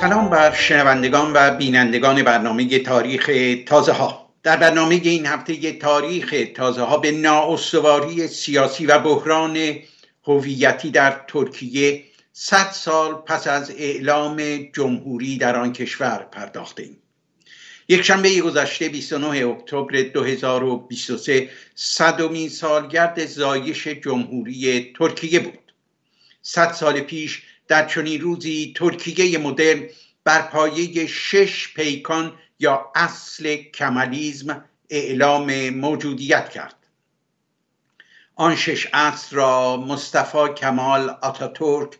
سلام بر شنوندگان و بینندگان برنامه تاریخ تازه ها. در برنامه این هفته تاریخ تازه ها به نااستواری سیاسی و بحران هویتی در ترکیه صد سال پس از اعلام جمهوری در آن کشور پرداخته ایم یک شنبه گذشته 29 اکتبر 2023 صدومین سالگرد زایش جمهوری ترکیه بود. صد سال پیش در چنین روزی ترکیه مدرن بر پایه شش پیکان یا اصل کمالیزم اعلام موجودیت کرد. آن شش اصل را مصطفی کمال آتاتورک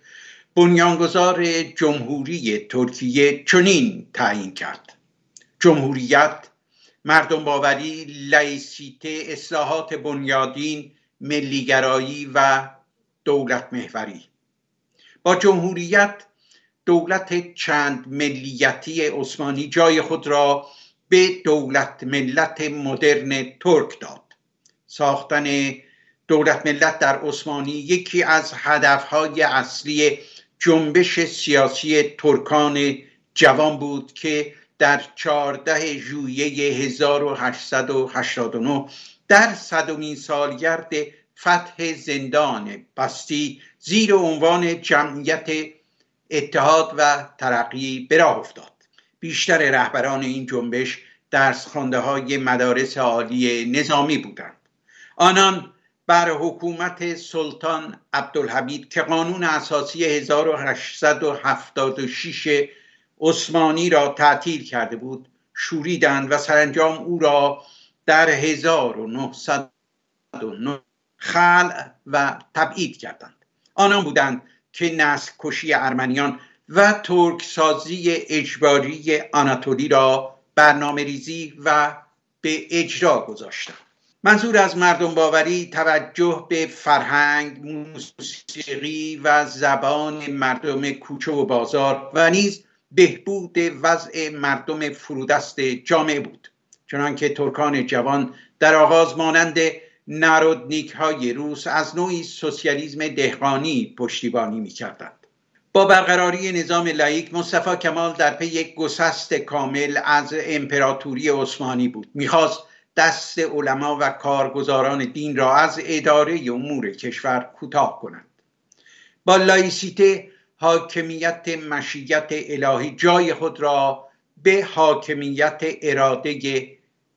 بنیانگذار جمهوری ترکیه چنین تعیین کرد. جمهوریت مردم باوری لایسیته اصلاحات بنیادین ملیگرایی و دولت محوری جمهوریت دولت چند ملیتی عثمانی جای خود را به دولت ملت مدرن ترک داد. ساختن دولت ملت در عثمانی یکی از هدفهای اصلی جنبش سیاسی ترکان جوان بود که در 14 ژوئیه 1889 در صدومین سالگرد فتح زندان بستی زیر عنوان جمعیت اتحاد و ترقی به راه افتاد. بیشتر رهبران این جنبش درس خانده های مدارس عالی نظامی بودند. آنان بر حکومت سلطان عبدالحمید که قانون اساسی 1876 عثمانی را تعطیل کرده بود شوریدند و سرانجام او را در 1909 خلع و تبعید کردند. آنان بودند که نسل کشی ارمنیان و ترک سازی اجباری آناتولی را برنامه ریزی و به اجرا گذاشتند. منظور از مردم باوری توجه به فرهنگ موسیقی و زبان مردم کوچه و بازار و نیز بهبود وضع مردم فرودست جامعه بود. چنانکه ترکان جوان در آغاز مانند نارودنیک های روس از نوعی سوسیالیسم دهقانی پشتیبانی می کردند. با برقراری نظام لایک مصطفی کمال در پی یک گسست کامل از امپراتوری عثمانی بود. می‌خواست دست علما و کارگزاران دین را از اداره امور کشور کوتاه کند. با لایسیته حاکمیت مشیت الهی جای خود را به حاکمیت اراده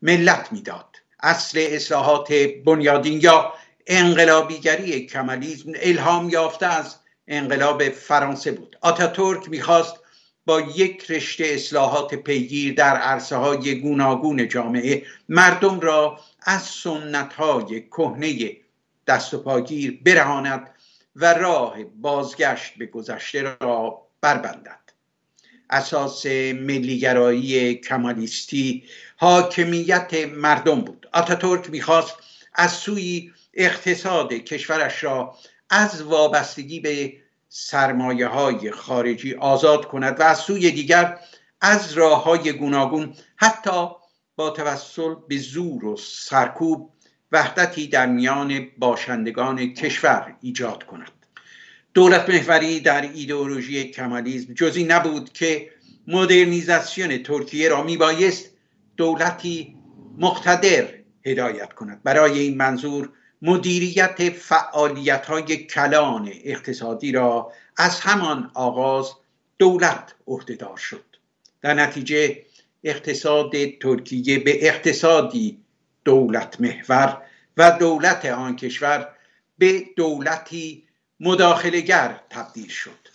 ملت می‌داد. اصل اصلاحات بنیادین یا انقلابیگری کمالیزم الهام یافته از انقلاب فرانسه بود. آتاتورک می‌خواست با یک رشته اصلاحات پیگیر در عرصه های گوناگون جامعه مردم را از سنت های کهنه دست و پاگیر برهاند و راه بازگشت به گذشته را بربندد. اساس ملیگرایی کمالیستی حاکمیت مردم بود. آتاتورک می‌خواست از سوی اقتصاد کشورش را از وابستگی به سرمایه های خارجی آزاد کند و از سوی دیگر از راه های گوناگون حتی با توسل به زور و سرکوب وحدتی در میان باشندگان کشور ایجاد کند. دولت محوری در ایدئولوژی کمالیزم. جزی نبود که مدرنیزاسیون ترکیه را میبایست دولتی مقتدر هدایت کند. برای این منظور مدیریت فعالیت های کلان اقتصادی را از همان آغاز دولت عهدهدار شد. در نتیجه اقتصاد ترکیه به اقتصادی دولت محور و دولت آن کشور به دولتی مداخلگر تبدیل شد.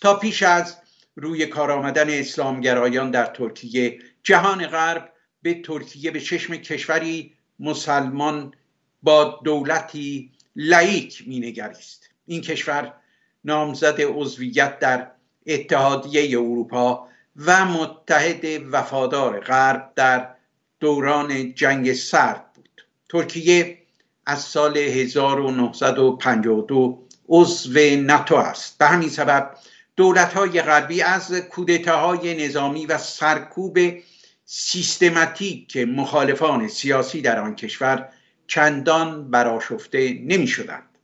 تا پیش از روی کار آمدن اسلامگرایان در ترکیه جهان غرب به ترکیه به چشم کشوری مسلمان با دولتی لایک مینگریست. این کشور نامزد عضویت در اتحادیه اروپا و متحد وفادار غرب در دوران جنگ سرد بود. ترکیه از سال 1952 عضو ناتو است به همین سبب دولت های غربی از کودتاهای نظامی و سرکوب سیستماتیک مخالفان سیاسی در آن کشور چندان براشفته نمی شدند.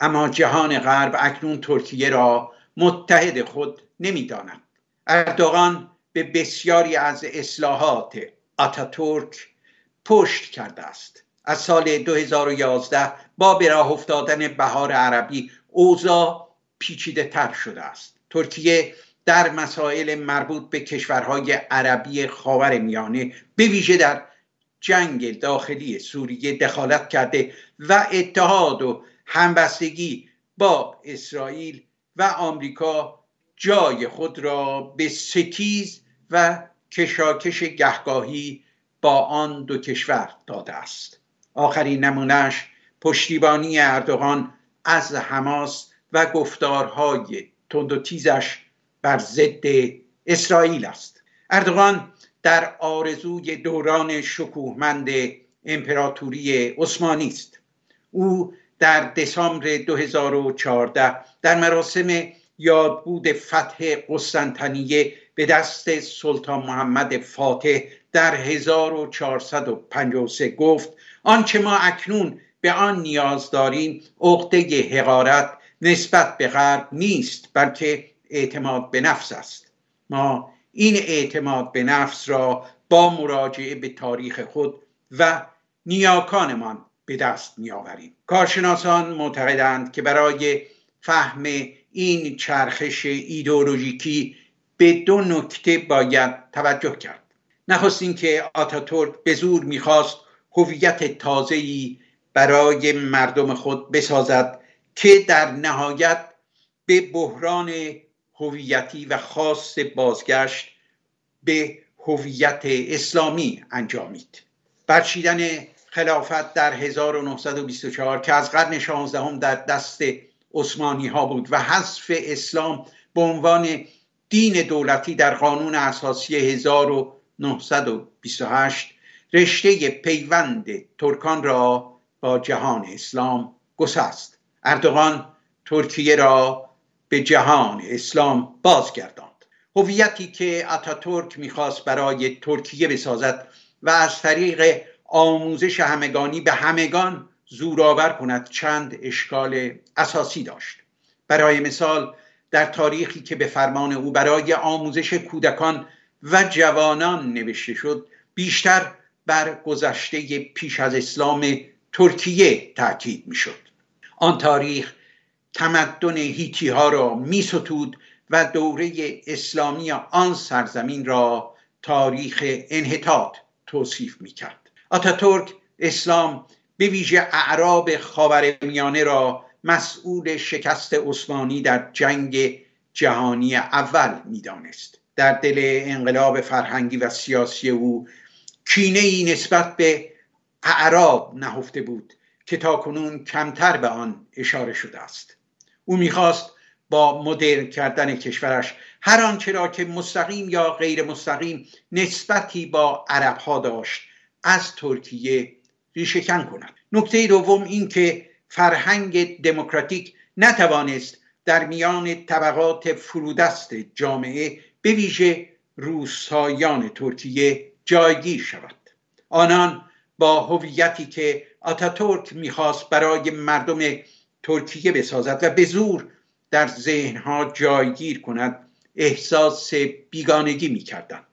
اما جهان غرب اکنون ترکیه را متحد خود نمی داند. اردوغان به بسیاری از اصلاحات آتاتورک پشت کرده است از سال 2011 با به افتادن بهار عربی اوضاع پیچیده تر شده است. ترکیه در مسائل مربوط به کشورهای عربی خاور میانه به ویژه در جنگ داخلی سوریه دخالت کرده و اتحاد و همبستگی با اسرائیل و آمریکا جای خود را به ستیز و کشاکش گهگاهی با آن دو کشور داده است. آخرین نمونهش پشتیبانی اردوغان از حماس و گفتارهای تند و تیزش بر ضد اسرائیل است. اردوغان در آرزوی دوران شکوهمند امپراتوری عثمانی است. او در دسامبر 2014 در مراسم یادبود فتح قسطنطنیه به دست سلطان محمد فاتح در 1453 گفت آنچه ما اکنون به آن نیاز داریم عقده حقارت نسبت به غرب نیست بلکه اعتماد به نفس است. ما این اعتماد به نفس را با مراجعه به تاریخ خود و نیاکانمان به دست میآوریم. کارشناسان معتقدند که برای فهم این چرخش ایدئولوژیکی به دو نکته باید توجه کرد. نخست اینکه آتاتورک به زور می‌خواست هویت تازه‌ای برای مردم خود بسازد که در نهایت به بحران هویتی و خاص بازگشت به هویت اسلامی انجامید برچیدن خلافت در 1924 که از قرن 16 در دست عثمانی ها بود و حذف اسلام به عنوان دین دولتی در قانون اساسی 1928 رشته پیوند ترکان را با جهان اسلام گسست. اردوغان ترکیه را به جهان اسلام بازگرداند. هویتی که اتاتورک می‌خواست برای ترکیه بسازد و از طریق آموزش همگانی به همگان زورآور کند چند اشکال اساسی داشت. برای مثال در تاریخی که به فرمان او برای آموزش کودکان و جوانان نوشته شد بیشتر بر گذشته پیش از اسلام ترکیه تاکید می‌شد. آن تاریخ تمدن هیتی ها را می ستود و دوره اسلامی آن سرزمین را تاریخ انحطاط توصیف می کرد آتاتورک اسلام به ویژه اعراب میانه را مسئول شکست عثمانی در جنگ جهانی اول می‌دانست. در دل انقلاب فرهنگی و سیاسی او کینه ای نسبت به اعراب نهفته بود که تاکنون کمتر به آن اشاره شده است. او می‌خواست با مدرن کردن کشورش هر آنچه را که مستقیم یا غیر مستقیم نسبتی با عرب ها داشت از ترکیه ریشهکن کند. نکته دوم این که فرهنگ دموکراتیک نتوانست در میان طبقات فرودست جامعه به ویژه روسایان ترکیه جایگیر شود. آنان با هویتی که آتاتورک می‌خواست برای مردم ترکیه بسازد و به زور در ذهنها جایگیر کند احساس بیگانگی می‌کردند.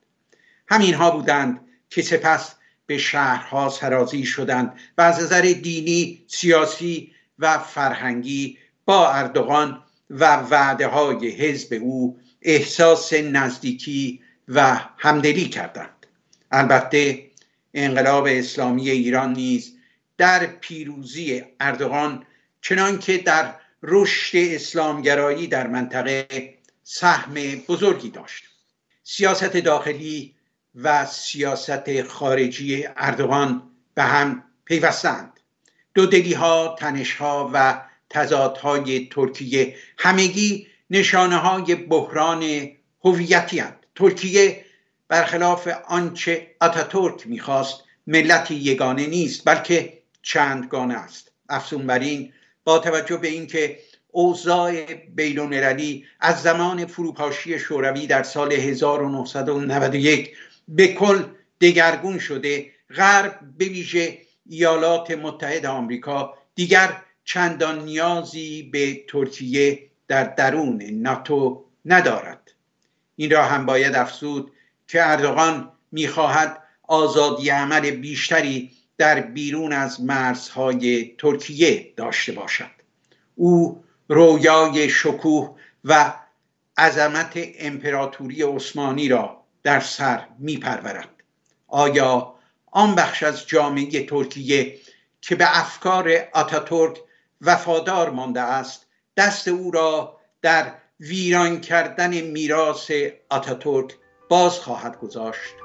همینها بودند که سپس به شهرها سرازی شدند و از نظر دینی سیاسی و فرهنگی با اردوغان و وعده های حزب او احساس نزدیکی و همدلی کردند. البته انقلاب اسلامی ایران نیز در پیروزی اردوغان چنانکه در رشد اسلامگرایی در منطقه سهم بزرگی داشت. سیاست داخلی و سیاست خارجی اردوغان به هم پیوستند. دو دلی ها تنش ها و تضادهای ترکیه همگی نشانه های بحران هویتی ترکیه برخلاف آنچه آتاتورک می‌خواست ملتی یگانه نیست بلکه چندگانه است. افزون بر این با توجه به اینکه اوضاع بینالمللی از زمان فروپاشی شوروی در سال 1991 به کل دگرگون شده غرب به ویژه ایالات متحد آمریکا دیگر چندان نیازی به ترکیه در درون ناتو ندارد. این را هم باید افزود که اردوغان می‌خواهد آزادی عمل بیشتری در بیرون از مرزهای ترکیه داشته باشد. او رویای شکوه و عظمت امپراتوری عثمانی را در سر میپرورد. آیا آن بخش از جامعه ترکیه که به افکار آتاتورک وفادار مانده است دست او را در ویران کردن میراث آتاتورک باز خواهد گذاشت.